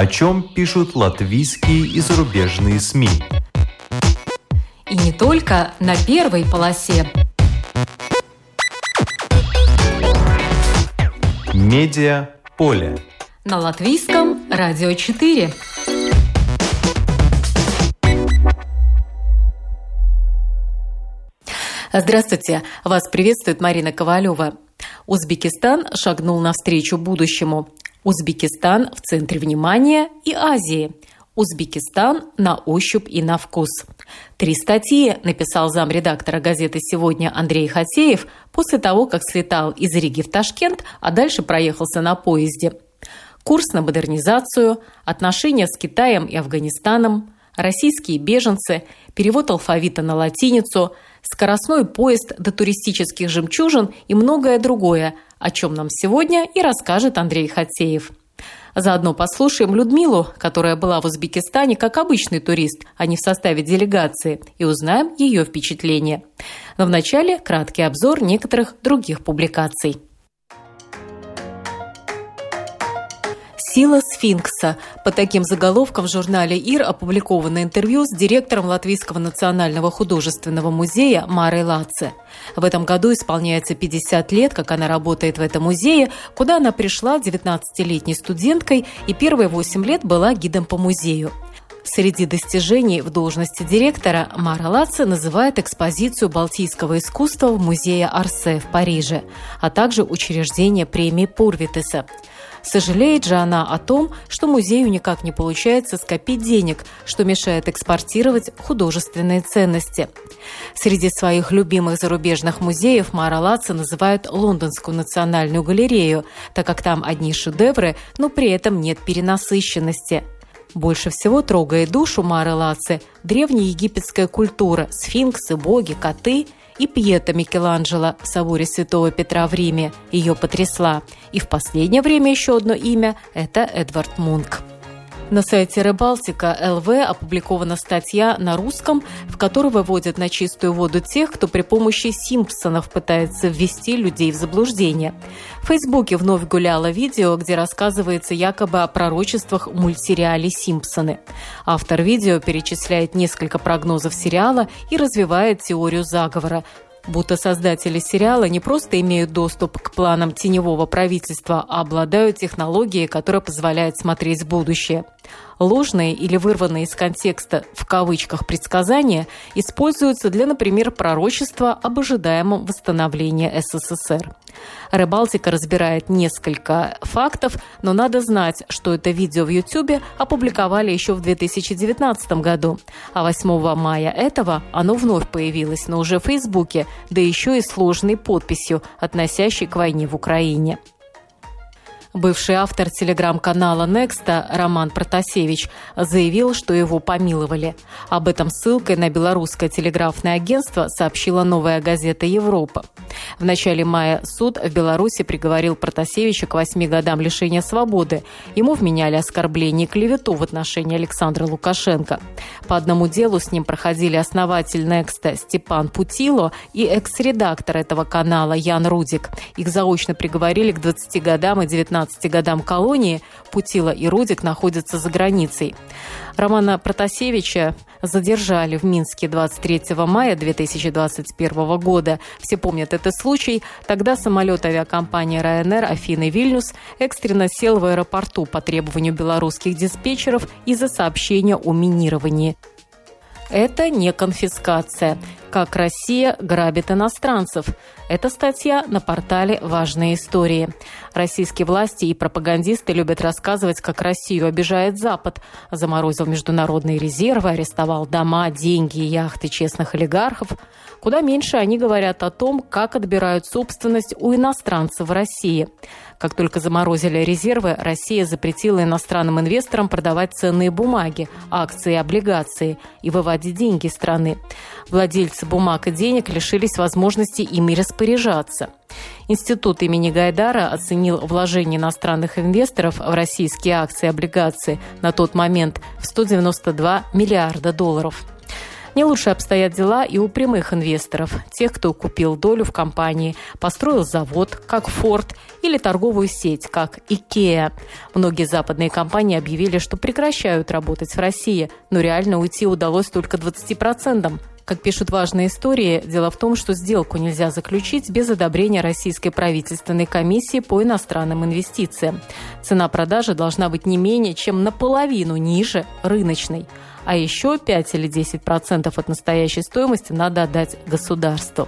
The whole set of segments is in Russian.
О чем пишут латвийские и зарубежные СМИ. И не только на первой полосе. Медиа поле. На латвийском радио 4. Здравствуйте! Вас приветствует Марина Ковалева. Узбекистан шагнул навстречу будущему. Узбекистан в центре внимания и Азии. Узбекистан на ощупь и на вкус. Три статьи написал замредактора газеты «Сегодня» Андрей Хатеев после того, как слетал из Риги в Ташкент, а дальше проехался на поезде. Курс на модернизацию, отношения с Китаем и Афганистаном, российские беженцы, перевод алфавита на латиницу – скоростной поезд до туристических жемчужин и многое другое, о чем нам сегодня и расскажет Андрей Хатеев. Заодно послушаем Людмилу, которая была в Узбекистане как обычный турист, а не в составе делегации, и узнаем ее впечатления. Но вначале краткий обзор некоторых других публикаций. «Сила сфинкса». По таким заголовкам в журнале «Ир» опубликовано интервью с директором Латвийского национального художественного музея Марой Лаце. В этом году исполняется 50 лет, как она работает в этом музее, куда она пришла 19-летней студенткой и первые 8 лет была гидом по музею. Среди достижений в должности директора Мара Лаце называет экспозицию балтийского искусства в музее Арсе в Париже, а также учреждение премии Пурвитеса. Сожалеет же она о том, что музею никак не получается скопить денег, что мешает экспортировать художественные ценности. Среди своих любимых зарубежных музеев Мара Лаца называют Лондонскую национальную галерею, так как там одни шедевры, но при этом нет перенасыщенности. Больше всего трогает душу Мары Лаци древнеегипетская культура, сфинксы, боги, коты – и Пьета Микеланджело в соборе Святого Петра в Риме ее потрясла. И в последнее время еще одно имя – это Эдвард Мунк. На сайте Рыбалтика ЛВ опубликована статья на русском, в которой выводят на чистую воду тех, кто при помощи Симпсонов пытается ввести людей в заблуждение. В Фейсбуке вновь гуляло видео, где рассказывается якобы о пророчествах в мультсериале «Симпсоны». Автор видео перечисляет несколько прогнозов сериала и развивает теорию заговора, Будто создатели сериала не просто имеют доступ к планам теневого правительства, а обладают технологией, которая позволяет смотреть в будущее. Ложные или вырванные из контекста в кавычках предсказания используются для, например, пророчества об ожидаемом восстановлении СССР. Рыбалтика разбирает несколько фактов, но надо знать, что это видео в YouTube опубликовали еще в 2019 году, а 8 мая этого оно вновь появилось, но уже в Фейсбуке, да еще и сложной подписью, относящей к войне в Украине. Бывший автор телеграм-канала Некста Роман Протасевич заявил, что его помиловали. Об этом ссылкой на белорусское телеграфное агентство сообщила новая газета «Европа». В начале мая суд в Беларуси приговорил Протасевича к восьми годам лишения свободы. Ему вменяли оскорбление и клевету в отношении Александра Лукашенко. По одному делу с ним проходили основатель Некста Степан Путило и экс-редактор этого канала Ян Рудик. Их заочно приговорили к 20 годам и 19 15 годам колонии Путила и Рудик находятся за границей. Романа Протасевича задержали в Минске 23 мая 2021 года. Все помнят этот случай. Тогда самолет авиакомпании Ryanair Афины Вильнюс экстренно сел в аэропорту по требованию белорусских диспетчеров из-за сообщения о минировании. Это не конфискация. Как Россия грабит иностранцев. Это статья на портале «Важные истории». Российские власти и пропагандисты любят рассказывать, как Россию обижает Запад. Заморозил международные резервы, арестовал дома, деньги и яхты честных олигархов. Куда меньше они говорят о том, как отбирают собственность у иностранцев в России. Как только заморозили резервы, Россия запретила иностранным инвесторам продавать ценные бумаги, акции и облигации и выводить деньги из страны. Владельцы бумаг и денег лишились возможности ими распоряжаться. Институт имени Гайдара оценил вложение иностранных инвесторов в российские акции и облигации на тот момент в 192 миллиарда долларов. Не лучше обстоят дела и у прямых инвесторов, тех, кто купил долю в компании, построил завод, как Ford, или торговую сеть, как IKEA. Многие западные компании объявили, что прекращают работать в России, но реально уйти удалось только 20%. Как пишут важные истории, дело в том, что сделку нельзя заключить без одобрения Российской правительственной комиссии по иностранным инвестициям. Цена продажи должна быть не менее чем наполовину ниже рыночной. А еще 5 или 10 процентов от настоящей стоимости надо отдать государству.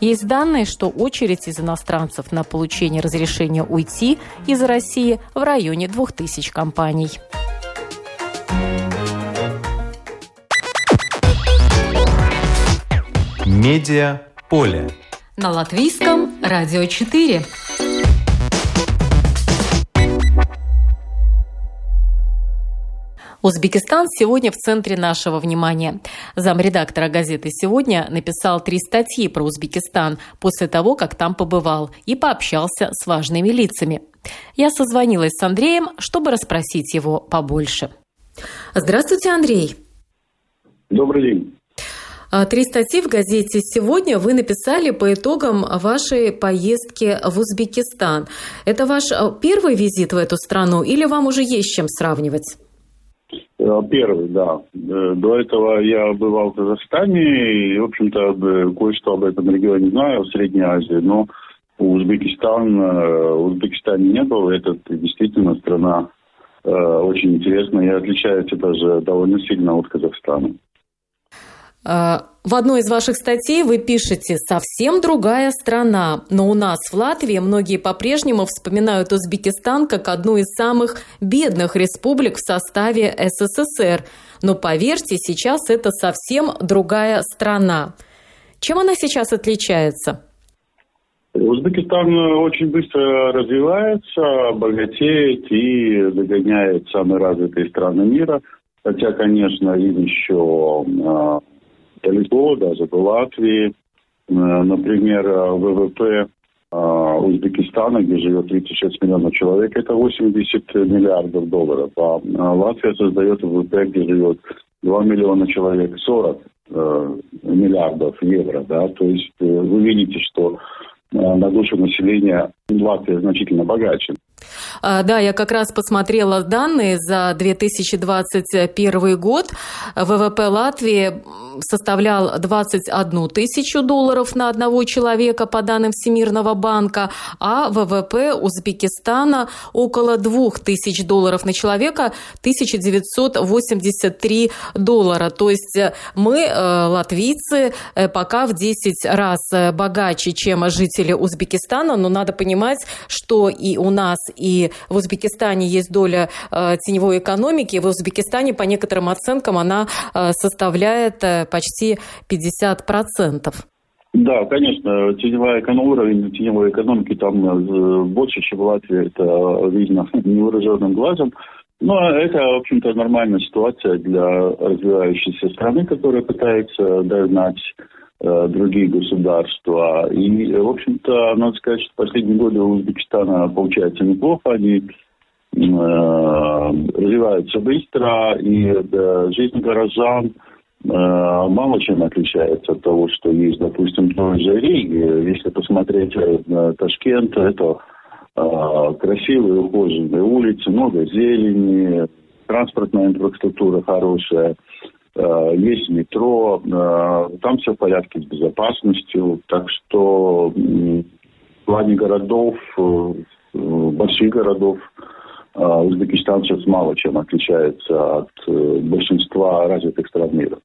Есть данные, что очередь из иностранцев на получение разрешения уйти из России в районе 2000 компаний. Медиа поле. На латвийском радио 4. Узбекистан сегодня в центре нашего внимания. Замредактора газеты «Сегодня» написал три статьи про Узбекистан после того, как там побывал и пообщался с важными лицами. Я созвонилась с Андреем, чтобы расспросить его побольше. Здравствуйте, Андрей. Добрый день. А, три статьи в газете «Сегодня» вы написали по итогам вашей поездки в Узбекистан. Это ваш а, первый визит в эту страну или вам уже есть чем сравнивать? Э, первый, да. Э, до этого я бывал в Казахстане и, в общем-то, кое-что об этом регионе знаю, в Средней Азии, но Узбекистан, э, Узбекистане не был. Это действительно страна очень интересная и отличается даже довольно сильно от Казахстана. А, в одной из ваших статей вы пишете «совсем другая страна», но у нас в Латвии многие по-прежнему вспоминают Узбекистан как одну из самых бедных республик в составе СССР. Но поверьте, сейчас это совсем другая страна. Чем она сейчас отличается? Узбекистан очень быстро развивается, богатеет и догоняет самые развитые страны мира. Хотя, конечно, им еще а, далеко, даже до Латвии. Э, например, э, ВВП э, Узбекистана, где живет 36 миллионов человек, это 80 миллиардов долларов. А Латвия создает ВВП, где живет 2 миллиона человек, 40 миллиардов евро. Да? То есть вы видите, что на душу населения Латвия значительно богаче. А, да, я как раз посмотрела данные за 2021 год. ВВП Латвии составлял 21 тысячу долларов на одного человека по данным Всемирного банка, а ВВП Узбекистана около 2 тысяч долларов на человека, 1983 доллара. То есть э, мы, э, латвийцы, э, пока в 10 раз богаче, чем жители Узбекистана, но надо понимать, что и у нас, и в Узбекистане есть доля теневой экономики. В Узбекистане, по некоторым оценкам, она составляет почти 50%. Да, конечно, теневая экономика, уровень теневой экономики там э, больше, чем в Латвии, это видно невооруженным глазом. Но это, в общем-то, нормальная ситуация для развивающейся страны, которая пытается догнать э, другие государства. И, в общем-то, надо сказать, что последние годы у Узбекистана получается неплохо. Они э, развиваются быстро, и э, жизнь горожан – Э, мало чем отличается от того, что есть, допустим, в той же Риге. Если посмотреть на Ташкент, это э, красивые ухоженные улицы, много зелени, транспортная инфраструктура хорошая, э, есть метро, там все в порядке с безопасностью, так что в плане городов, больших городов, Узбекистан сейчас мало чем отличается от большинства развитых стран мира.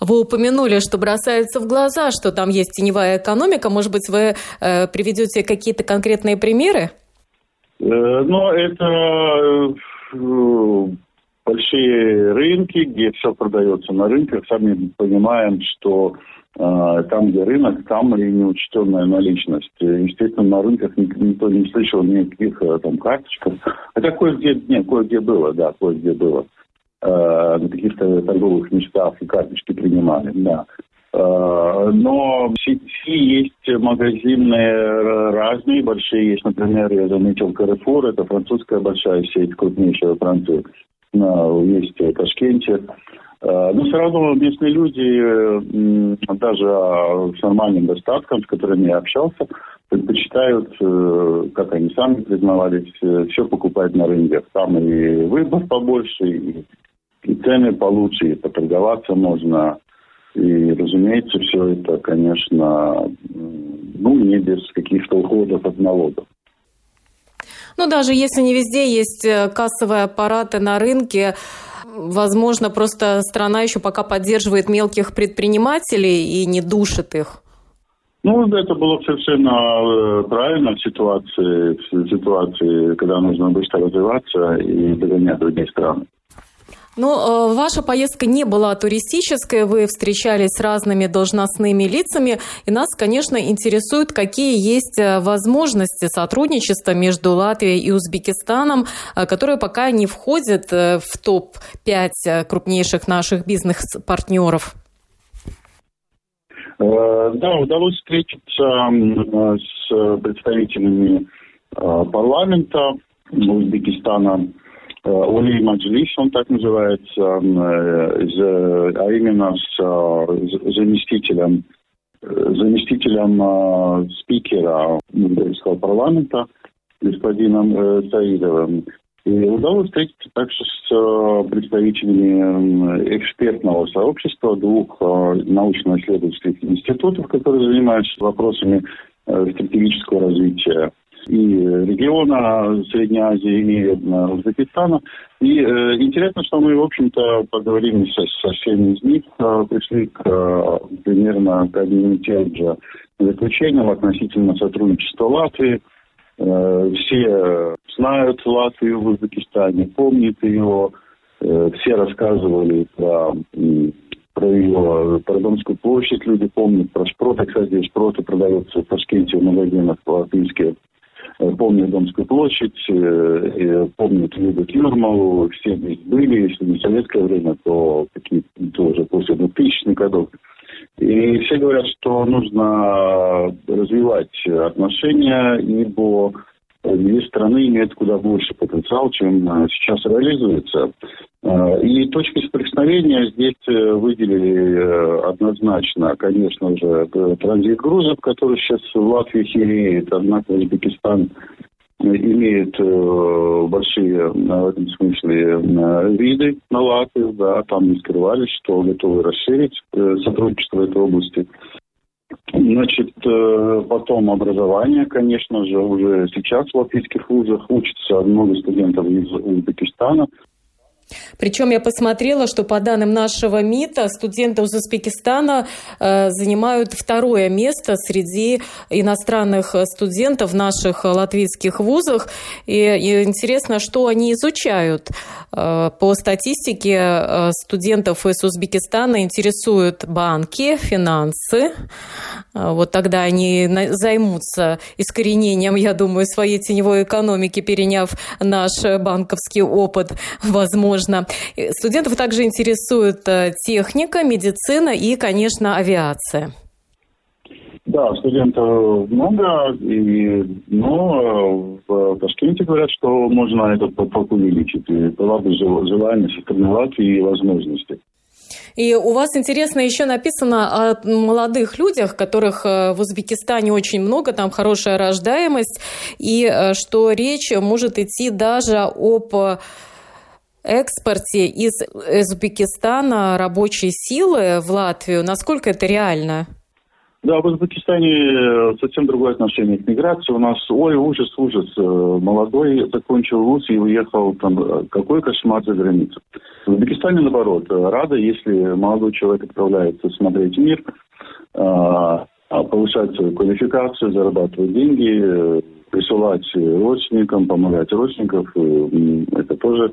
Вы упомянули, что бросается в глаза, что там есть теневая экономика. Может быть, вы э, приведете какие-то конкретные примеры? Э, ну, это э, большие рынки, где все продается на рынках. Сами понимаем, что э, там, где рынок, там и неучтенная наличность. Естественно, на рынках никто не слышал никаких э, там карточков. Хотя кое-где, нет, кое-где было, да, кое-где было. Э, на каких-то торговых местах и карточки принимали, да. Но в сети есть магазины разные, большие есть, например, я заметил Carrefour, это французская большая сеть, крупнейшая Франции. Есть в Ташкенте. Но все равно местные люди, даже с нормальным достатком, с которыми я общался, предпочитают, как они сами признавались, все покупать на рынке. Там и выбор побольше, и, и цены получше, и поторговаться можно. И, разумеется, все это, конечно, ну, не без каких-то уходов от налогов. Ну, даже если не везде есть э, кассовые аппараты на рынке, возможно, просто страна еще пока поддерживает мелких предпринимателей и не душит их. Ну, это было совершенно э, правильно в ситуации, в ситуации, когда нужно быстро развиваться и догонять другие страны. Но э, ваша поездка не была туристической, вы встречались с разными должностными лицами, и нас, конечно, интересует, какие есть э, возможности сотрудничества между Латвией и Узбекистаном, э, которые пока не входят э, в топ-5 крупнейших наших бизнес-партнеров. Да, удалось встретиться с представителями парламента Узбекистана Ули Маджлис, он так называется, а именно с заместителем заместителем спикера Узбекского парламента господином Саидовым. И удалось встретиться также с представителями экспертного сообщества двух научно-исследовательских институтов, которые занимаются вопросами стратегического развития и региона Средней Азии, и Узбекистана. И э, интересно, что мы, в общем-то, поговорили со, со всеми из них, э, пришли к э, примерно к одним и тем же заключениям относительно сотрудничества Латвии. Э, все знают Латвию в Узбекистане, помнят ее, э, все рассказывали про про ее Парадонскую площадь люди помнят, про шпроты, кстати, шпроты продаются в Ташкенте в магазинах Э, помнят Домскую площадь, э, помнят любят Юрмалу, все здесь были, если не в советское время, то какие тоже после 2000-х годов. И все говорят, что нужно развивать отношения, ибо две страны имеют куда больше потенциал, чем сейчас реализуется. Э, и точки соприкосновения здесь э, выделили э, однозначно, конечно же, транзит грузов, который сейчас в Латвии хереет, однако Узбекистан имеет большие в этом смысле виды на Латвию, да, там не скрывались, что готовы расширить сотрудничество в этой области. Значит, потом образование, конечно же, уже сейчас в латвийских вузах учатся много студентов из Узбекистана. Причем я посмотрела, что по данным нашего МИТа студенты из Узбекистана э, занимают второе место среди иностранных студентов в наших латвийских вузах. И, и интересно, что они изучают. Э, по статистике э, студентов из Узбекистана интересуют банки, финансы. Э, вот тогда они займутся искоренением, я думаю, своей теневой экономики, переняв наш банковский опыт, возможно возможно. Студентов также интересует э, техника, медицина и, конечно, авиация. Да, студентов много, и, но э, в Ташкенте говорят, что можно это поток увеличить. И была бы желание сохранять и возможности. И у вас интересно еще написано о молодых людях, которых э, в Узбекистане очень много, там хорошая рождаемость, и что речь может идти даже об экспорте из Узбекистана рабочей силы в Латвию. Насколько это реально? Да, в Узбекистане э, совсем другое отношение к миграции. У нас, ой, ужас, ужас. Э, молодой закончил вуз и уехал там. Э, какой кошмар за границу. В Узбекистане, наоборот, рада, если молодой человек отправляется смотреть мир, а, повышать свою квалификацию, зарабатывать деньги, присылать родственникам, помогать родственникам. Это тоже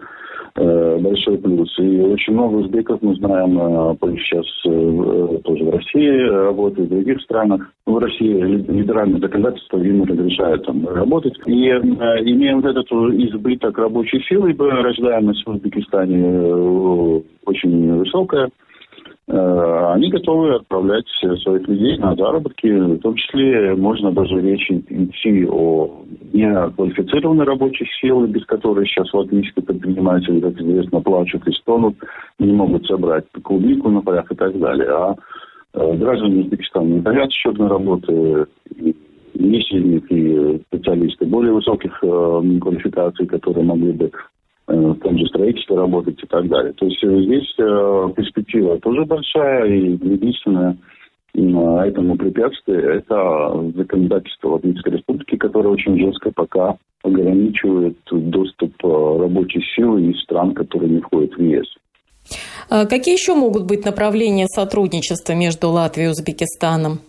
большой плюс. И очень много узбеков мы знаем, э, сейчас э, тоже в России работают, в других странах. В России либеральное законодательство им разрешает там работать. И имея вот этот избыток рабочей силы, рождаемость в Узбекистане очень высокая, Э, они готовы отправлять своих людей на заработки. В том числе можно даже речь идти о неквалифицированной рабочей силы, без которой сейчас латвийские предприниматели, как известно, плачут и стонут, не могут собрать клубнику на полях и так далее. А э, граждане Узбекистана не хотят счетной работы, есть среди них и специалисты более высоких э, квалификаций, которые могли бы Э, в том же строительстве работать и так далее. То есть э, здесь э, перспектива тоже большая, и единственное этому препятствие – это законодательство Латвийской Республики, которое очень жестко пока ограничивает доступ рабочей силы из стран, которые не входят в ЕС. А какие еще могут быть направления сотрудничества между Латвией и Узбекистаном?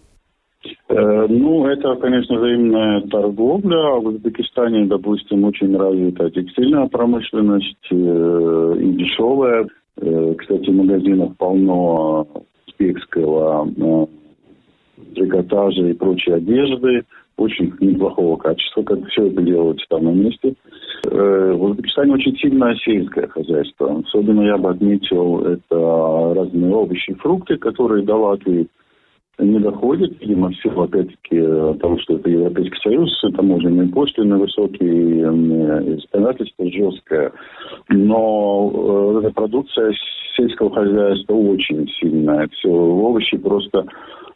Э, ну, это, конечно, взаимная торговля. В Узбекистане, допустим, очень развита текстильная промышленность э, и дешевая. Э, кстати, в магазинах полно узбекского трикотажа и прочей одежды очень неплохого качества, как все это делается там на месте. В Узбекистане очень сильное сельское хозяйство. Особенно я бы отметил это разные овощи и фрукты, которые до Латвии не доходит, видимо, в силу, опять-таки, того, что это Европейский Союз, таможенные пошлины высокие, законодательство жесткое. Но э, эта продукция сельского хозяйства очень сильная. Все овощи просто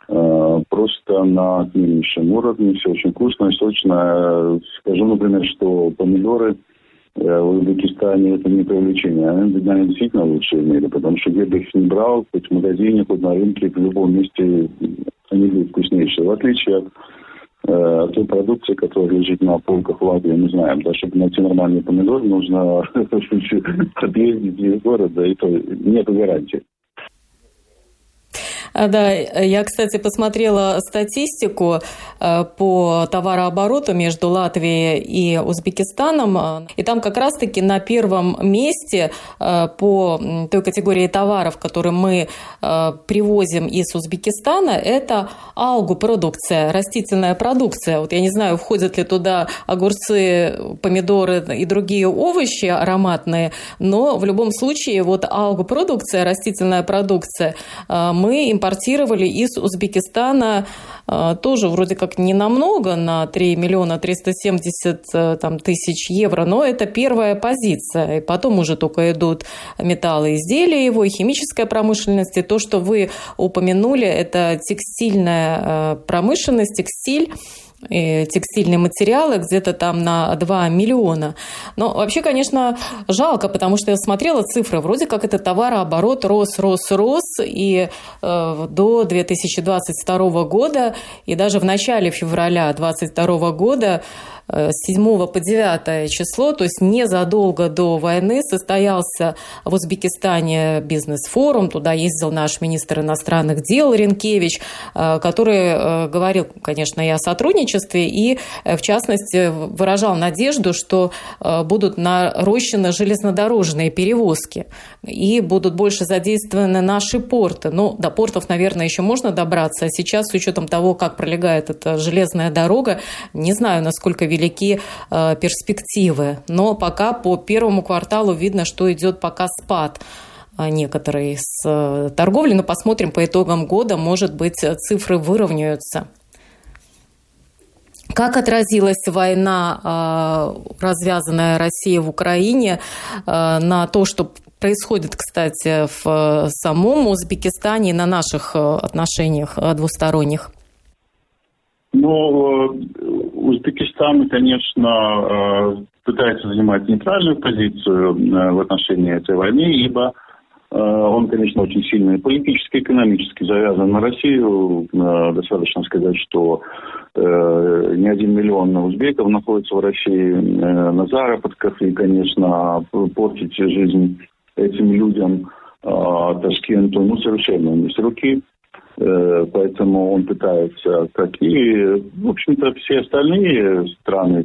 э, просто на отменнейшем уровне, все очень вкусно и сочно. Скажу, например, что помидоры – в Узбекистане это не привлечение. Они, наверное, действительно лучшие в мире, потому что где бы их ни брал, хоть в магазине, хоть на рынке, в любом месте они будут вкуснейшие. В отличие от э, той продукции, которая лежит на полках в Латвии, мы знаем, да, чтобы найти нормальный помидор, нужно объездить из города, и то нет гарантии. А, да, я, кстати, посмотрела статистику э, по товарообороту между Латвией и Узбекистаном, и там как раз-таки на первом месте э, по той категории товаров, которые мы привозим из Узбекистана, это алгу продукция, растительная продукция. Вот я не знаю, входят ли туда огурцы, помидоры и другие овощи ароматные, но в любом случае вот алгу продукция, растительная продукция, мы им импортировали из Узбекистана э, тоже вроде как не намного, на 3 миллиона 370 э, там, тысяч евро, но это первая позиция. И потом уже только идут металлы изделия его и химическая промышленность. И то, что вы упомянули, это текстильная э, промышленность, текстиль текстильные материалы где-то там на 2 миллиона. Но вообще, конечно, жалко, потому что я смотрела цифры, вроде как это товарооборот рос, рос, рос, и э, до 2022 года, и даже в начале февраля 2022 года с 7 по 9 число, то есть незадолго до войны состоялся в Узбекистане бизнес-форум. Туда ездил наш министр иностранных дел Ренкевич, э, который э, говорил, конечно, и о сотрудничестве, и, э, в частности, выражал надежду, что будут нарощены железнодорожные перевозки и будут больше задействованы наши порты. Ну, до портов, наверное, еще можно добраться, а сейчас, с учетом того, как пролегает эта железная дорога, не знаю, насколько велики э, перспективы. Но пока по первому кварталу видно, что идет пока спад э, некоторые с э, торговли, но посмотрим по итогам года, может быть, цифры выровняются. Как отразилась война, развязанная Россией в Украине, на то, что происходит, кстати, в самом Узбекистане и на наших отношениях двусторонних? Ну, Узбекистан, конечно, э, пытается занимать нейтральную позицию э, в отношении этой войны, ибо э, он, конечно, очень сильно политически, экономически завязан на Россию. Достаточно сказать, что не один миллион узбеков находится в России на заработках, и, конечно, портить жизнь этим людям Ташкенту, ну, совершенно не с руки. Э, поэтому он пытается, как и, в общем-то, все остальные страны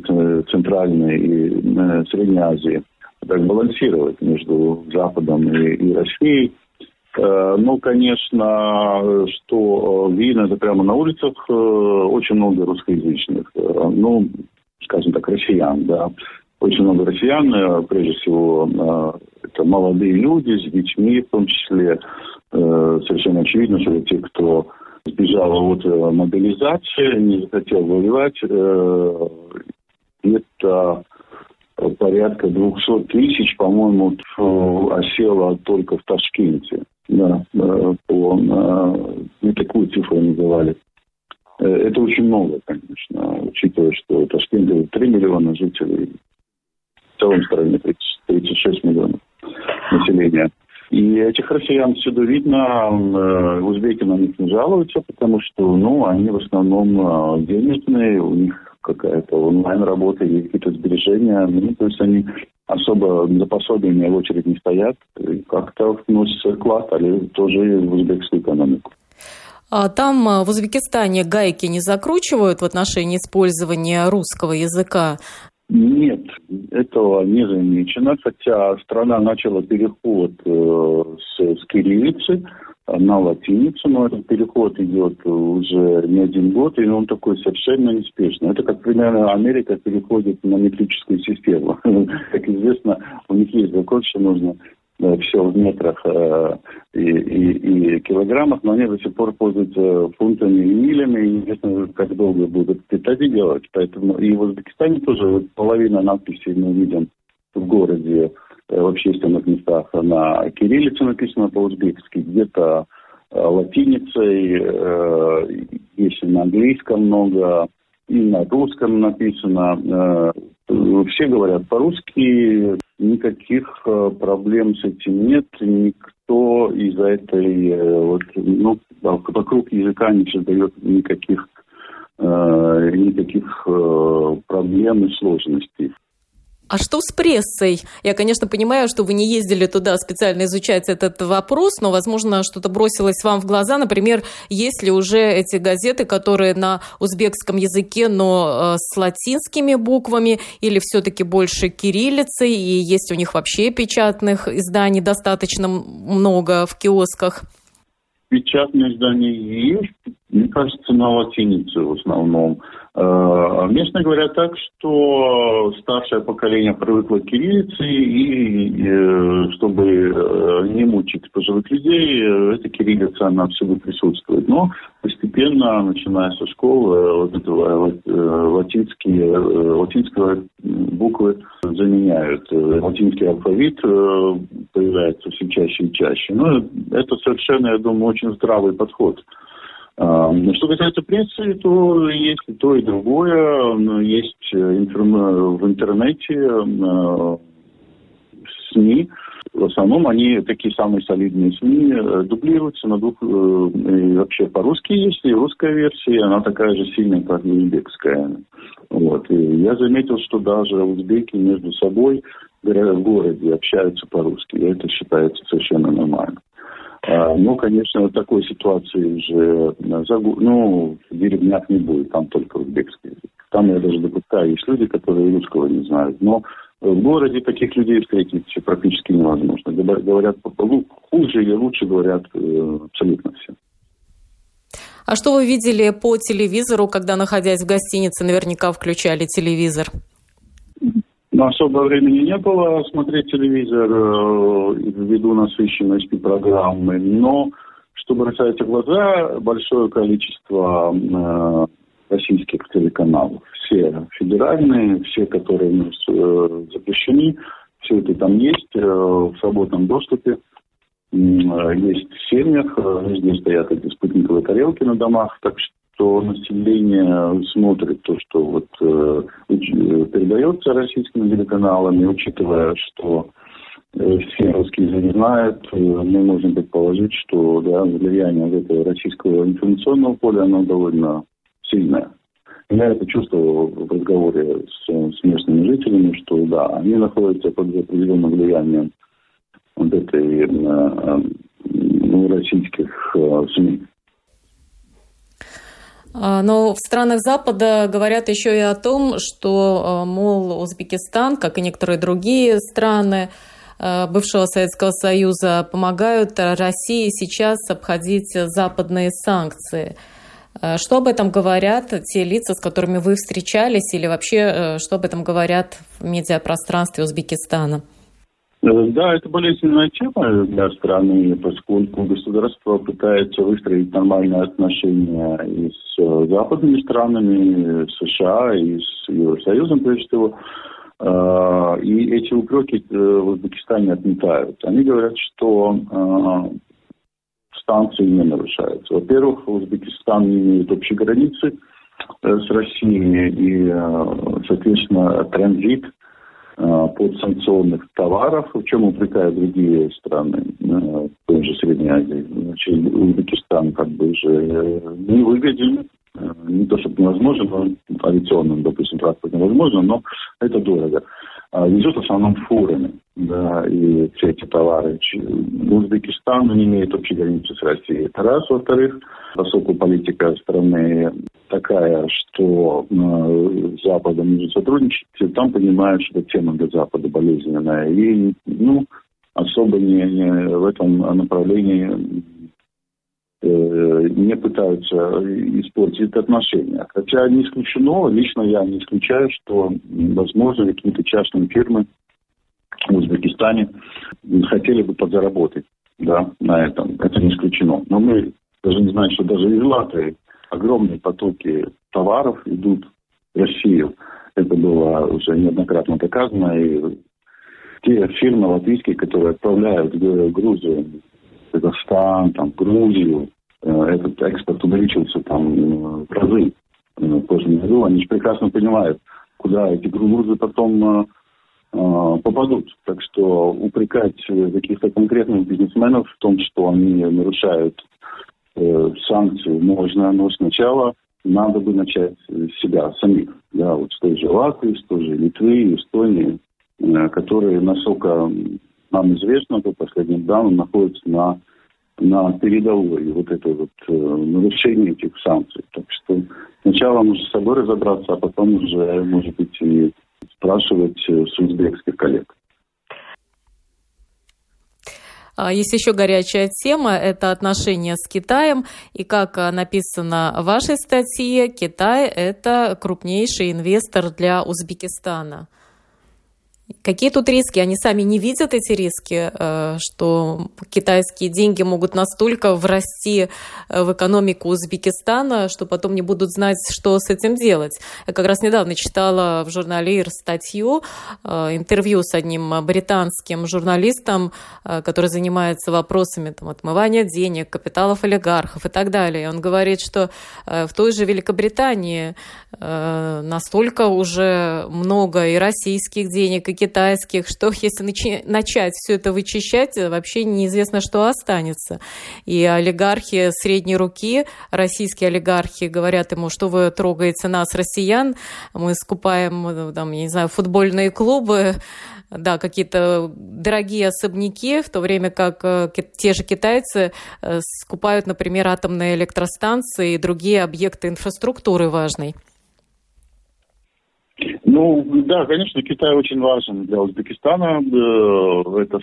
Центральной и э, Средней Азии, так балансировать между Западом и, и Россией. Э, ну, конечно, что видно, это прямо на улицах очень много русскоязычных, ну, скажем так, россиян, да. Очень много россиян, прежде всего, это молодые люди с детьми в том числе. Э, совершенно очевидно, что те, кто сбежал от э, мобилизации, не захотел воевать, э, это порядка 200 тысяч, по-моему, осело только в Ташкенте. Да, по, ну, такую цифру называли. Это очень много, конечно, учитывая, что Ташкент 3 миллиона жителей, в целом стране 36 миллионов населения. И этих россиян всюду видно, э, узбеки на них не жалуются, потому что, ну, они в основном э, денежные, у них какая-то онлайн-работа или какие-то сбережения, ну, то есть они особо за пособиями в очередь не стоят, как-то вносят вклад, или тоже в узбекскую экономику. А там в Узбекистане гайки не закручивают в отношении использования русского языка. Нет, этого не замечено, хотя страна начала переход э, с, с кириллицы на латиницу, но этот переход идет уже не один год, и он такой совершенно неспешный. Это как примерно Америка переходит на метрическую систему. Как известно, у них есть закон, что нужно Э, все в метрах э, и, и, и килограммах, но они до сих пор пользуются фунтами и милями, и неизвестно, как долго будут это делать. Поэтому и в Узбекистане тоже вот половина надписей мы видим в городе, э, в общественных местах на кириллице написано по-узбекски, где-то латиницей, есть на английском много, и на русском написано. Все говорят по-русски, никаких э, проблем с этим нет. Никто из-за этой, э, вот, ну, вокруг языка не создает никаких, э, никаких проблем и сложностей. А что с прессой? Я, конечно, понимаю, что вы не ездили туда специально изучать этот вопрос, но, возможно, что-то бросилось вам в глаза. Например, есть ли уже эти газеты, которые на узбекском языке, но э, с латинскими буквами, или все-таки больше кириллицей, и есть у них вообще печатных изданий достаточно много в киосках? Печатные издания есть, мне кажется, на латинице в основном. Э, местные говорят так, что старшее поколение привыкло к кириллице, и э, чтобы э, не мучить пожилых людей, эта кириллица, она всюду присутствует. Но постепенно, начиная со школы, вот этого латинские, латинские буквы заменяют. Латинский алфавит появляется все чаще и чаще. Но это совершенно, я думаю, очень здравый подход. Что касается прессы, то есть то, и другое. Есть э, в интернете э, СМИ. В основном они такие самые солидные СМИ э, дублируются на двух... И вообще по-русски есть, и русская версия, она такая же сильная, как и узбекская. Вот. И я заметил, что даже узбеки между собой в городе общаются по-русски. И это считается совершенно нормально. А, ну, конечно, такой ситуации уже ну, в деревнях не будет, там только узбекский язык. Там я даже допускаю, есть люди, которые русского не знают. Но в городе таких людей встретить практически невозможно. Говорят хуже или лучше говорят э, абсолютно все. А что вы видели по телевизору, когда, находясь в гостинице, наверняка включали телевизор? Но особо времени не было смотреть телевизор э, ввиду насыщенности программы. Но, что бросается в глаза, большое количество э, российских телеканалов. Все федеральные, все, которые э, запрещены, все это там есть в свободном доступе. Есть в семьях, везде стоят эти спутниковые тарелки на домах, так что что население смотрит то, что вот э, передается российскими телеканалами, учитывая, что э, все русские язык знают, э, мы можем предположить, что да, влияние этого российского информационного поля, оно довольно сильное. Я это чувствовал в разговоре с, с местными жителями, что да, они находятся под определенным влиянием вот этой э, э, российских СМИ. А, но в странах Запада говорят еще и о том, что, а, мол, Узбекистан, как и некоторые другие страны а, бывшего Советского Союза, помогают России сейчас обходить западные санкции. Что об этом говорят те лица, с которыми вы встречались, или вообще что об этом говорят в медиапространстве Узбекистана? Э, да, это болезненная тема для страны, поскольку государство пытается выстроить нормальные отношения и с э, западными странами, с США, и с Евросоюзом, прежде всего. Э, и эти упреки в Узбекистане отметают. Они говорят, что станции не нарушаются. Во-первых, Узбекистан имеет общей границы с Россией, и, соответственно, транзит – Э, подсанкционных товаров, в чем упрекают другие страны, э, в той же Средней Азии. Значит, Узбекистан как бы уже э, не выгоден, не то чтобы невозможно, но авиационным, допустим, транспорт невозможно, но это дорого. А везет в основном фурами, да, и все эти товары. Узбекистан не имеет общей границы с Россией. Это раз. Во-вторых, поскольку политика страны такая, что э, с Западом нужно сотрудничать, там понимают, что тема для Запада болезненная. И, ну, особо не, не в этом направлении не пытаются испортить отношения. Хотя не исключено, лично я не исключаю, что, возможно, какие-то частные фирмы в Узбекистане хотели бы подзаработать да, на этом. Это не исключено. Но мы даже не знаем, что даже из Латвии огромные потоки товаров идут в Россию. Это было уже неоднократно доказано. И те фирмы латвийские, которые отправляют Грузию, Казахстан, там, Грузию, э, этот экспорт увеличился там э, в разы э, в прошлом году. Они же прекрасно понимают, куда эти грузы потом попадут. Так что упрекать каких-то конкретных бизнесменов в том, что они нарушают э, санкции можно, но сначала надо бы начать с себя самих. Да, вот с той же Латвии, с той же Литвы, Эстонии, которые, насколько нам известно, по последним данным, находятся на, на передовой вот это вот э, нарушение этих санкций. Так что сначала нужно с собой разобраться, а потом уже, может быть, и спрашивать э, с узбекских коллег. А, есть еще горячая тема, это отношения с Китаем. И как а, написано в вашей статье, Китай – это крупнейший инвестор для Узбекистана. Какие тут риски? Они сами не видят эти риски, э, что китайские деньги могут настолько врасти э, в экономику Узбекистана, что потом не будут знать, что с этим делать. Я как раз недавно читала в журнале ИР статью, э, интервью с одним британским журналистом, который занимается вопросами там, отмывания денег, капиталов олигархов и так далее. Он говорит, что в той же Великобритании настолько уже много и российских денег, и китайских, что если начать все это вычищать, вообще неизвестно, что останется. И олигархи средней руки, российские олигархи говорят ему, что вы трогаете нас, россиян, мы скупаем, там, я не знаю, футбольные клубы, да, какие-то дорогие особняки, в то время как э, те же китайцы э, скупают, например, атомные электростанции и другие объекты инфраструктуры важной. Ну, да, конечно, Китай очень важен для Узбекистана. Э, это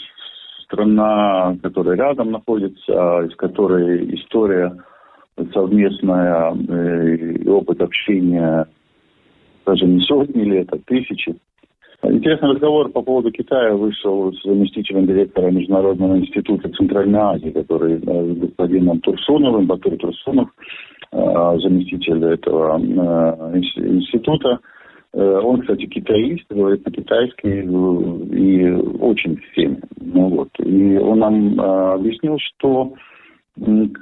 страна, которая рядом находится, из которой история совместная э, и опыт общения даже не сотни лет, а тысячи. Интересный разговор по поводу Китая вышел с заместителем директора Международного института Центральной Азии, который э, с господином Турсуновым, Батыр Турсунов, заместитель этого института. Э, он, кстати, китаист, говорит по-китайски и очень всем. Ну, вот. И он нам а, объяснил, что,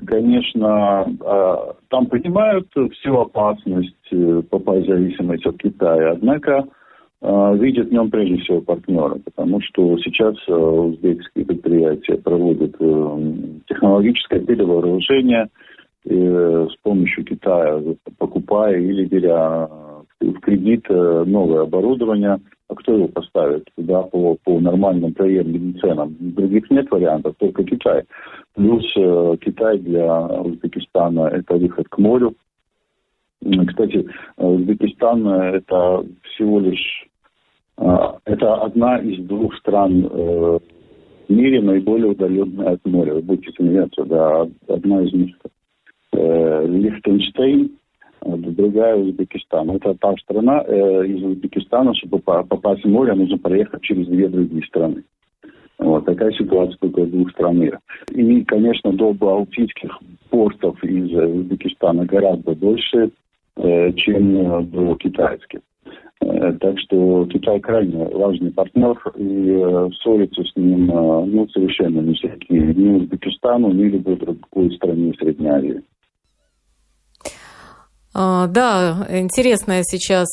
конечно, там понимают всю опасность э, попасть в зависимость от Китая, однако видят в нем прежде всего партнера, потому что сейчас э, узбекские предприятия проводят технологическое перевооружение с помощью Китая, покупая или беря в кредит э, новое оборудование, а кто его поставит туда по, по нормальным приемлемым ценам? Других нет вариантов, только Китай. Плюс э, Китай для Узбекистана – это выход к морю. Кстати, Узбекистан – это всего лишь э, это одна из двух стран э, в мире наиболее удаленная от моря. Вы будете смеяться, да, одна из них э, Лихтенштейн – другая Узбекистан. Это та страна, э, из Узбекистана, чтобы попасть в море, нужно проехать через две другие страны. Вот такая ситуация только в двух странах. И, конечно, до балтийских портов из Узбекистана гораздо больше, э, чем до китайских. Э, так что Китай крайне важный партнер, и э, ссориться с ним э, ну, совершенно не всякий ни Узбекистану, ни любой другой стране Средней Азии. А, да, интересная сейчас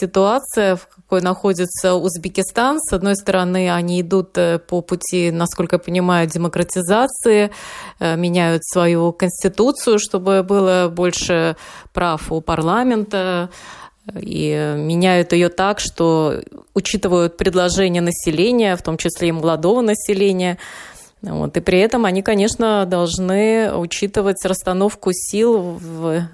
ситуация, в какой находится Узбекистан. С одной стороны, они идут по пути, насколько я понимаю, демократизации, меняют свою конституцию, чтобы было больше прав у парламента, и меняют ее так, что учитывают предложения населения, в том числе и молодого населения. Вот. И при этом они, конечно, должны учитывать расстановку сил в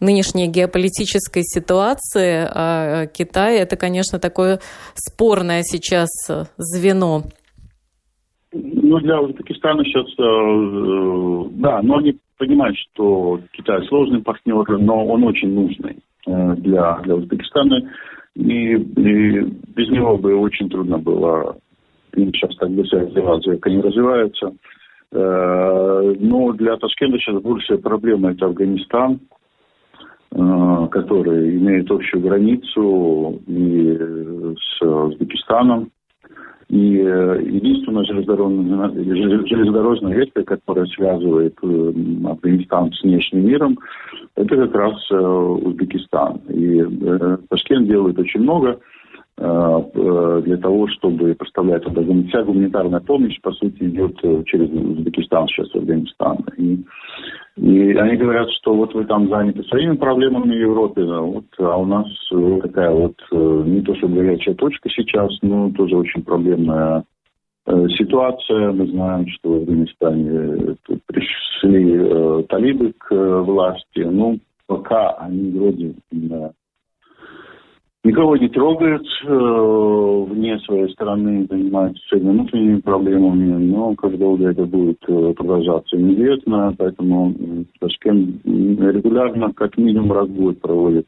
нынешней геополитической ситуации. А Китай – это, конечно, такое спорное сейчас звено. Ну, для Узбекистана сейчас, э, да, но они понимают, что Китай сложный партнер, но он очень нужный. Э, для, для Узбекистана. И, и без него бы очень трудно было. Им сейчас так быстро развиваться, не развиваются. Э, но для Ташкента сейчас большая проблема – это Афганистан, э, который имеет общую границу и с Узбекистаном. И э, единственная железнодорожная, железнодорожная ветка, которая связывает э, Афганистан с внешним миром, это как раз э, Узбекистан. И Ташкент делает очень много для того, чтобы поставлять туда вся гуманитарная помощь, по сути, идет через Узбекистан сейчас в Афганистан. И и они говорят, что вот вы там заняты своими проблемами в Европе, вот, а у нас такая вот э, не то что горячая точка сейчас, но тоже очень проблемная э, ситуация. Мы знаем, что в Афганистане э, пришли талибы к власти. Ну, пока они вроде никого не трогают, э, вне своей страны занимаются своими внутренними проблемами, но как долго это будет э, продолжаться, неизвестно, поэтому Ташкент регулярно, как минимум раз в год проводит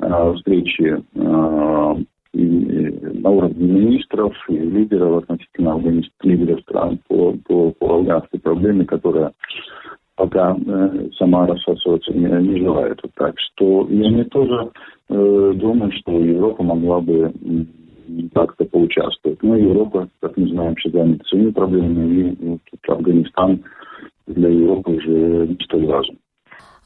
э, встречи э, на уровне министров и лидеров относительно лидеров стран по, по, по афганской проблеме, которая пока э, сама рассасываться не, не желает. Так что я не тоже э, думаю, что Европа могла бы как-то поучаствовать. Но Европа, как мы знаем, сейчас занята своими проблемами, и вот, Афганистан для Европы уже не столь важен.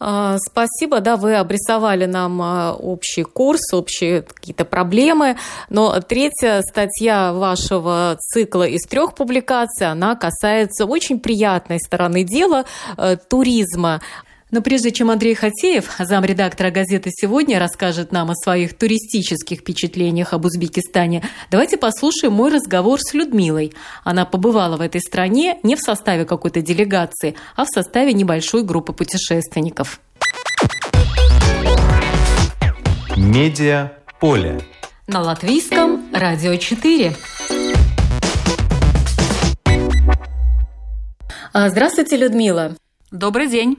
А, спасибо, да, вы обрисовали нам а, общий курс, общие какие-то проблемы. Но третья статья вашего цикла из трех публикаций, она касается очень приятной стороны дела э, туризма. Но прежде чем Андрей Хатеев, замредактора газеты «Сегодня», расскажет нам о своих туристических впечатлениях об Узбекистане, давайте послушаем мой разговор с Людмилой. Она побывала в этой стране не в составе какой-то делегации, а в составе небольшой группы путешественников. Медиа поле. На латвийском радио 4. А, здравствуйте, Людмила. Добрый день.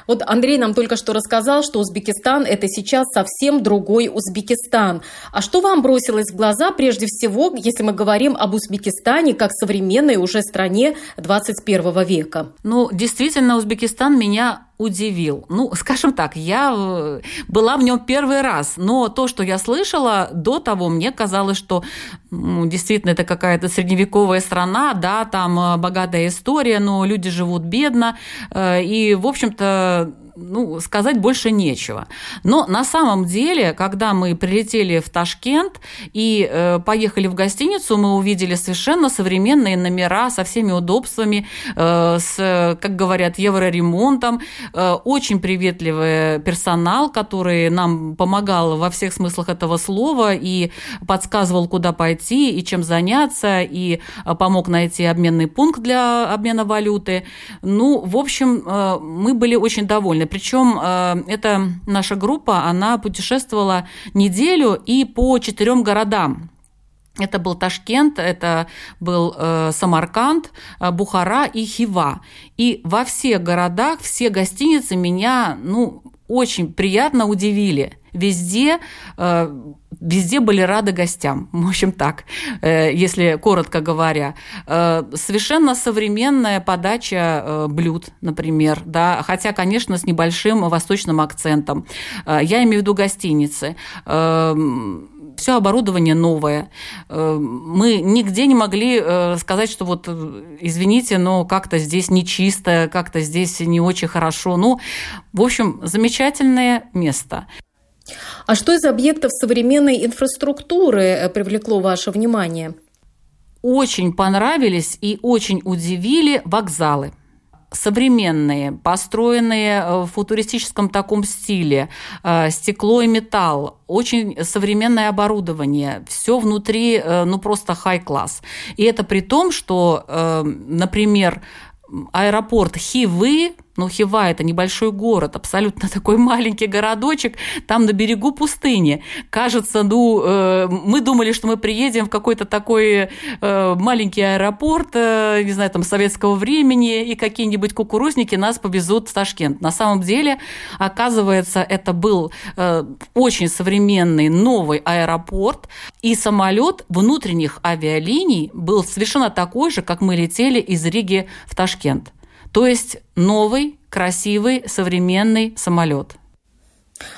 Вот Андрей нам только что рассказал, что Узбекистан – это сейчас совсем другой Узбекистан. А что вам бросилось в глаза прежде всего, если мы говорим об Узбекистане как современной уже стране 21 века? Ну, действительно, Узбекистан меня удивил. Ну, скажем так, я э, была в нем первый раз, но то, что я слышала до того, мне казалось, что ну, действительно это какая-то средневековая страна, да, там э, богатая история, но люди живут бедно, э, и, в общем-то, uh, ну, сказать больше нечего. Но на самом деле, когда мы прилетели в Ташкент и э, поехали в гостиницу, мы увидели совершенно современные номера со всеми удобствами, э, с, как говорят, евроремонтом, э, очень приветливый персонал, который нам помогал во всех смыслах этого слова и подсказывал, куда пойти и чем заняться, и э, помог найти обменный пункт для обмена валюты. Ну, в общем, э, мы были очень довольны. Причем э, эта наша группа, она путешествовала неделю и по четырем городам. Это был Ташкент, это был э, Самарканд, э, Бухара и Хива. И во всех городах все гостиницы меня, ну, очень приятно удивили. Везде, э, везде были рады гостям. В общем, так, э, если коротко говоря. Э, совершенно современная подача блюд, например, да, хотя, конечно, с небольшим восточным акцентом. Я имею в виду гостиницы все оборудование новое. Мы нигде не могли сказать, что вот, извините, но как-то здесь нечисто, как-то здесь не очень хорошо. Ну, в общем, замечательное место. А что из объектов современной инфраструктуры э, привлекло ваше внимание? Очень понравились и очень удивили вокзалы современные, построенные э, в футуристическом таком стиле, э, стекло и металл, очень современное оборудование, все внутри, ну просто хай-класс. И это при том, что, например, аэропорт Хивы ну, Хива – это небольшой город, абсолютно такой маленький городочек, там на берегу пустыни. Кажется, ну, э, мы думали, что мы приедем в какой-то такой э, маленький аэропорт, э, не знаю, там, советского времени, и какие-нибудь кукурузники нас повезут в Ташкент. На самом деле, оказывается, это был э, очень современный новый аэропорт, и самолет внутренних авиалиний был совершенно такой же, как мы летели из Риги в Ташкент. То есть новый, красивый, современный самолет.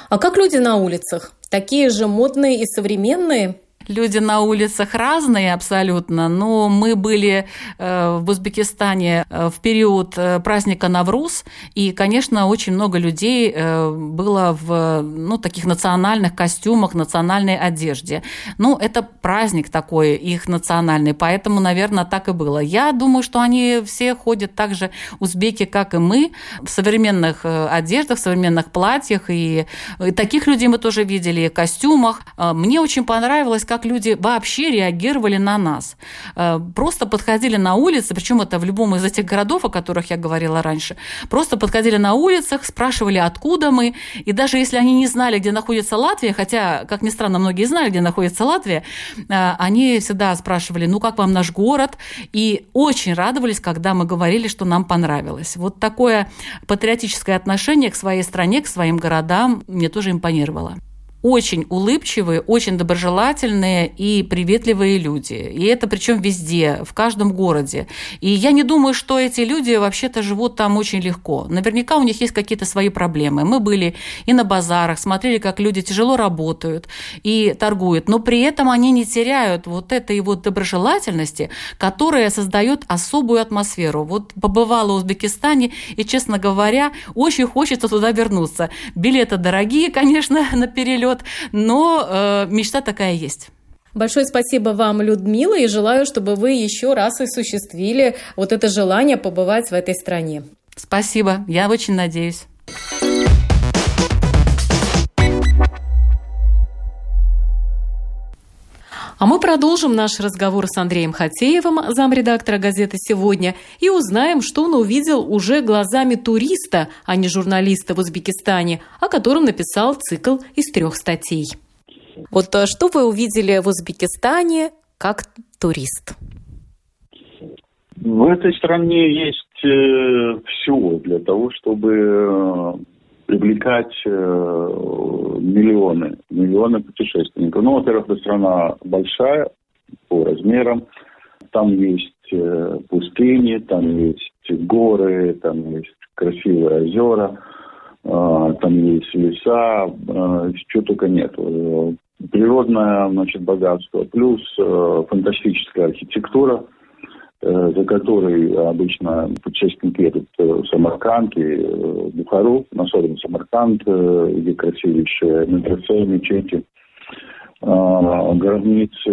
А как люди на улицах? Такие же модные и современные? Люди на улицах разные абсолютно, но мы были э, в Узбекистане э, в период э, праздника Навруз, и, конечно, очень много людей было в ну, таких национальных костюмах, национальной одежде. Ну, это праздник такой их национальный, поэтому, наверное, так и было. Я думаю, что они все ходят так же, узбеки, как и мы, в современных одеждах, в современных платьях, и, и таких людей мы тоже видели, в костюмах. Мне очень понравилось, как люди вообще реагировали на нас. Э, просто подходили на улице, причем это в любом из этих городов, о которых я говорила раньше, просто подходили на улицах, спрашивали, откуда мы, и даже если они не знали, где находится Латвия, хотя, как ни странно, многие знали, где находится Латвия, э, они всегда спрашивали, ну как вам наш город, и очень радовались, когда мы говорили, что нам понравилось. Вот такое патриотическое отношение к своей стране, к своим городам мне тоже импонировало очень улыбчивые, очень доброжелательные и приветливые люди. И это причем везде, в каждом городе. И я не думаю, что эти люди вообще-то живут там очень легко. Наверняка у них есть какие-то свои проблемы. Мы были и на базарах, смотрели, как люди тяжело работают и торгуют, но при этом они не теряют вот этой вот доброжелательности, которая создает особую атмосферу. Вот побывала в Узбекистане, и, честно говоря, очень хочется туда вернуться. Билеты дорогие, конечно, на перелет, вперед, но э, мечта такая есть. Большое спасибо вам, Людмила, и желаю, чтобы вы еще раз осуществили вот это желание побывать в этой стране. Спасибо, я очень надеюсь. А мы продолжим наш разговор с Андреем Хатеевым, замредактора газеты «Сегодня», и узнаем, что он увидел уже глазами туриста, а не журналиста в Узбекистане, о котором написал цикл из трех статей. Вот а что вы увидели в Узбекистане как турист? В этой стране есть э, все для того, чтобы э, привлекать э, миллионы, миллионы путешественников. Ну, во-первых, эта страна большая по размерам. Там есть э, пустыни, там есть горы, там есть красивые озера, э, там есть леса, э, чего только нет. Природное значит, богатство, плюс фантастическая архитектура – за который обычно путешественники едут э, в Самарканд и э, Бухару, особенно Самарканд, где красивейшие медресе, мечети, гробницы,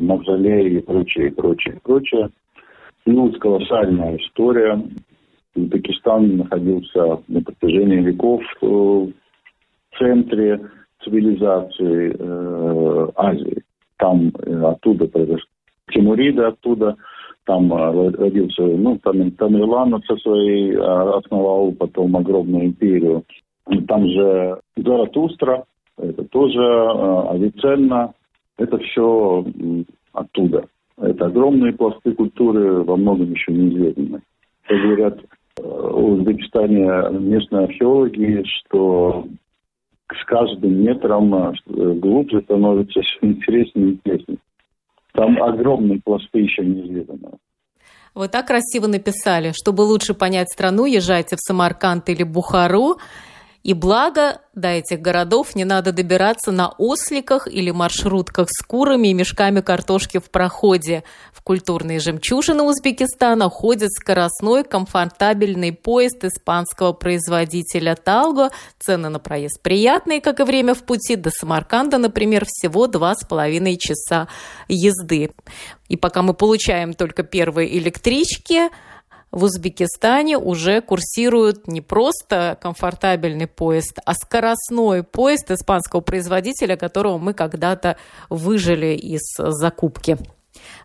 мавзолеи и прочее, прочее, прочее. Плюс колоссальная история. Узбекистан находился на протяжении веков в центре цивилизации Азии. Там оттуда произошли Тимуриды оттуда – там э, родился, ну, там Тамерлан со своей а, основал потом огромную империю. Там же Заратустра, это тоже э, Авиценна, это все оттуда. Это огромные пласты культуры, во многом еще неизведанные. Как говорят э, в Узбекистане местные археологи, что с каждым метром э, глубже становится все интереснее и интереснее. Там огромные пласты еще неизведанного. Вы так красиво написали. Чтобы лучше понять страну, езжайте в Самарканд или Бухару. И благо, до этих городов не надо добираться на осликах или маршрутках с курами и мешками картошки в проходе. В культурные жемчужины Узбекистана ходит скоростной комфортабельный поезд испанского производителя Талго. Цены на проезд приятные, как и время в пути. До Самарканда, например, всего два с половиной часа езды. И пока мы получаем только первые электрички, в Узбекистане уже курсирует не просто комфортабельный поезд, а скоростной поезд испанского производителя, которого мы когда-то выжили из закупки.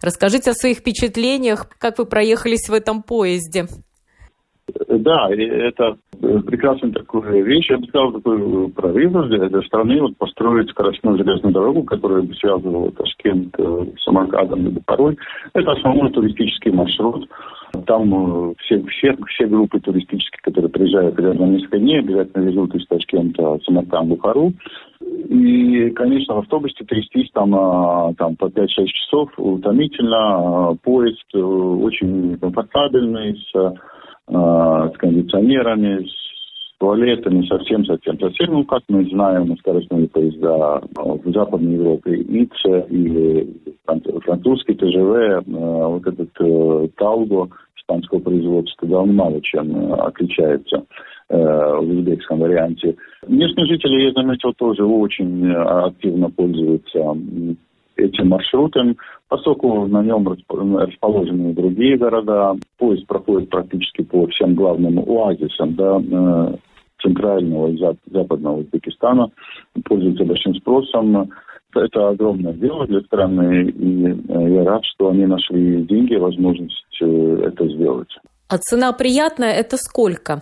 Расскажите о своих впечатлениях, как вы проехались в этом поезде. Да, это прекрасная такая вещь. Я бы сказал, такой прорыв для страны вот построить скоростную железную дорогу, которая бы связывала Ташкент с Самаркандом и Бухарой. Это основной туристический маршрут. Там э, все, все, все группы туристические, которые приезжают примерно несколько дней, обязательно везут из Ташкента Самарканд, Бухару. И, конечно, в автобусе трястись там, там по 5-6 часов утомительно. Поезд э, очень комфортабельный, с с кондиционерами, с туалетами, совсем, совсем, совсем. Ну, как мы знаем, скоростные поезда в Западной Европе, ИЦ или французский ТЖВ, вот этот э, Талго испанского производства, да, он мало чем э, отличается э, в узбекском варианте. Местные жители, я заметил, тоже очень активно пользуются этим маршрутом, поскольку на нем расположены другие города. Поезд проходит практически по всем главным оазисам да, э, центрального и западного Узбекистана, пользуется большим спросом. Это огромное дело для страны, и э, я рад, что они нашли деньги и возможность э, это сделать. А цена приятная – это сколько?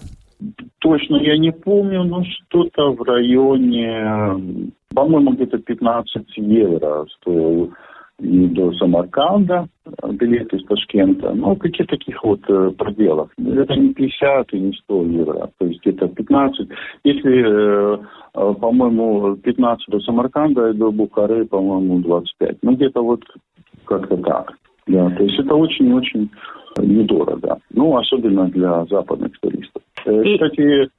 Точно я не помню, но что-то в районе, по-моему, где-то 15 евро стоил до Самарканда билет из Ташкента. Ну, каких таких вот э, пределах. Это не 50 и не 100 евро, то есть где-то 15. Если, э, э, по-моему, 15 до Самарканда и до Бухары, по-моему, 25. Ну, где-то вот как-то так. Да, то есть это очень-очень недорого. Ну, особенно для западных туристов. Э, и... Кстати,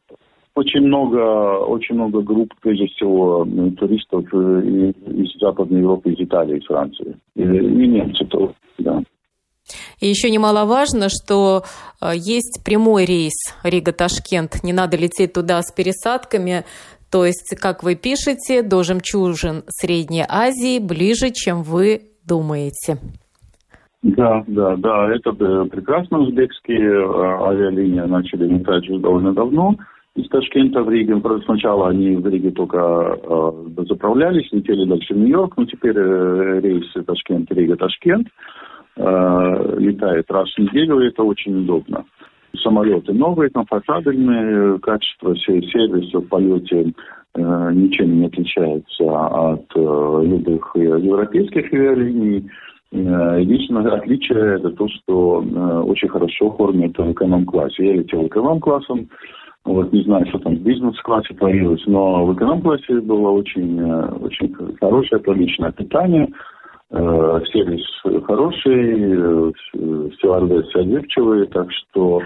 очень много, очень много групп, прежде всего, туристов э, из Западной Европы, из Италии, из Франции. И, и немцы тоже, да. И еще немаловажно, что э, есть прямой рейс Рига-Ташкент. Не надо лететь туда с пересадками. То есть, как вы пишете, до жемчужин Средней Азии ближе, чем вы думаете. Да, да, да, это прекрасно. Узбекские э, авиалинии начали летать уже довольно давно. Из Ташкента в Риге. Правда, сначала они в Риге только э, заправлялись, летели дальше в Нью-Йорк, но теперь э, рейсы Ташкент, Рига, Ташкент э, летает раз в неделю, и это очень удобно. Самолеты новые, комфортабельные, качество сервиса в полете э, ничем не отличается от э, любых европейских авиалиний. Э, единственное отличие это то, что э, очень хорошо кормят в эконом-классе. Я летел эконом-классом, вот не знаю, что там в бизнес-классе творилось, но в эконом-классе было очень, э, очень хорошее, приличное питание, сервис хороший, стюардессы отзывчивые, так что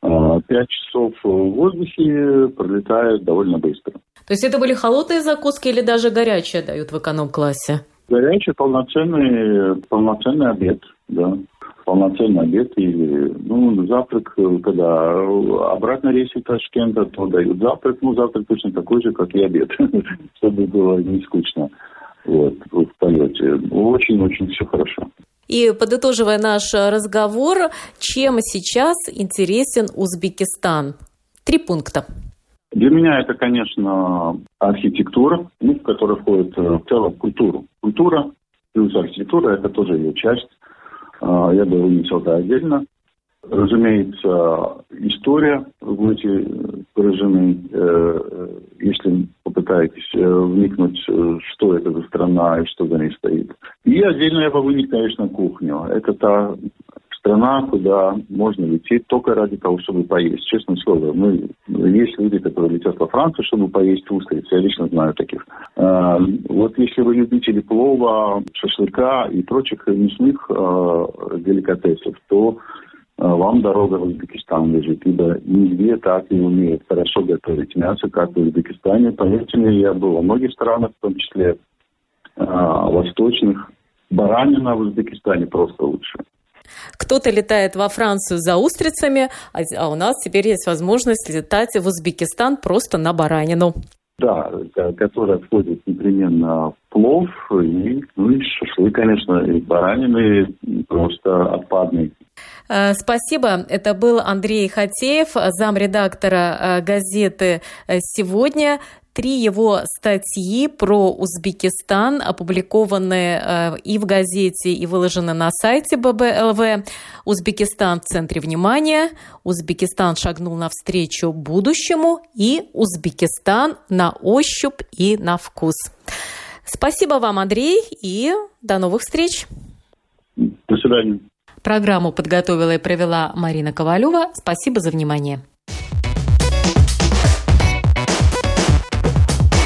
пять часов в воздухе пролетает довольно быстро. То есть это были холодные закуски или даже горячие дают в эконом-классе? Горячий полноценный, полноценный обед, да. Полноценный обед или, ну, завтрак, когда обратно рейс из Ташкента, то дают завтрак, ну, завтрак точно такой же, как и обед, чтобы было не скучно вот, в полете. Очень-очень все хорошо. И подытоживая наш разговор, чем сейчас интересен Узбекистан? Три пункта. Для меня это, конечно, архитектура, ну, в которой входит э, в целом культура. Культура плюс архитектура – это тоже ее часть. А, я бы вынесел это отдельно. Разумеется, история, будете поражены, э, если попытаетесь э, вникнуть, что это за страна и что за ней стоит. И отдельно я бы вынес, конечно, кухню. Это та страна, куда можно лететь только ради того, чтобы поесть. Честное слово, мы, есть люди, которые летят во Францию, чтобы поесть устрицы. Я лично знаю таких. А, вот если вы любители плова, шашлыка и прочих мясных а, деликатесов, то а, вам дорога в Узбекистан лежит, ибо нигде так не умеют хорошо готовить мясо, как в Узбекистане. Поверьте мне, я был во многих странах, в том числе а, восточных. Баранина в Узбекистане просто лучше. Кто-то летает во Францию за устрицами, а, а у нас теперь есть возможность летать в Узбекистан просто на баранину. Да, которая входит непременно в плов и, ну, и шашлык, конечно, и баранины просто отпадный. Э, спасибо. Это был Андрей Хатеев, замредактора э, газеты э, «Сегодня». Три его статьи про Узбекистан опубликованы и в газете, и выложены на сайте ББЛВ. Узбекистан в центре внимания, Узбекистан шагнул навстречу будущему и Узбекистан на ощупь и на вкус. Спасибо вам, Андрей, и до новых встреч. До свидания. Программу подготовила и провела Марина Ковалева. Спасибо за внимание.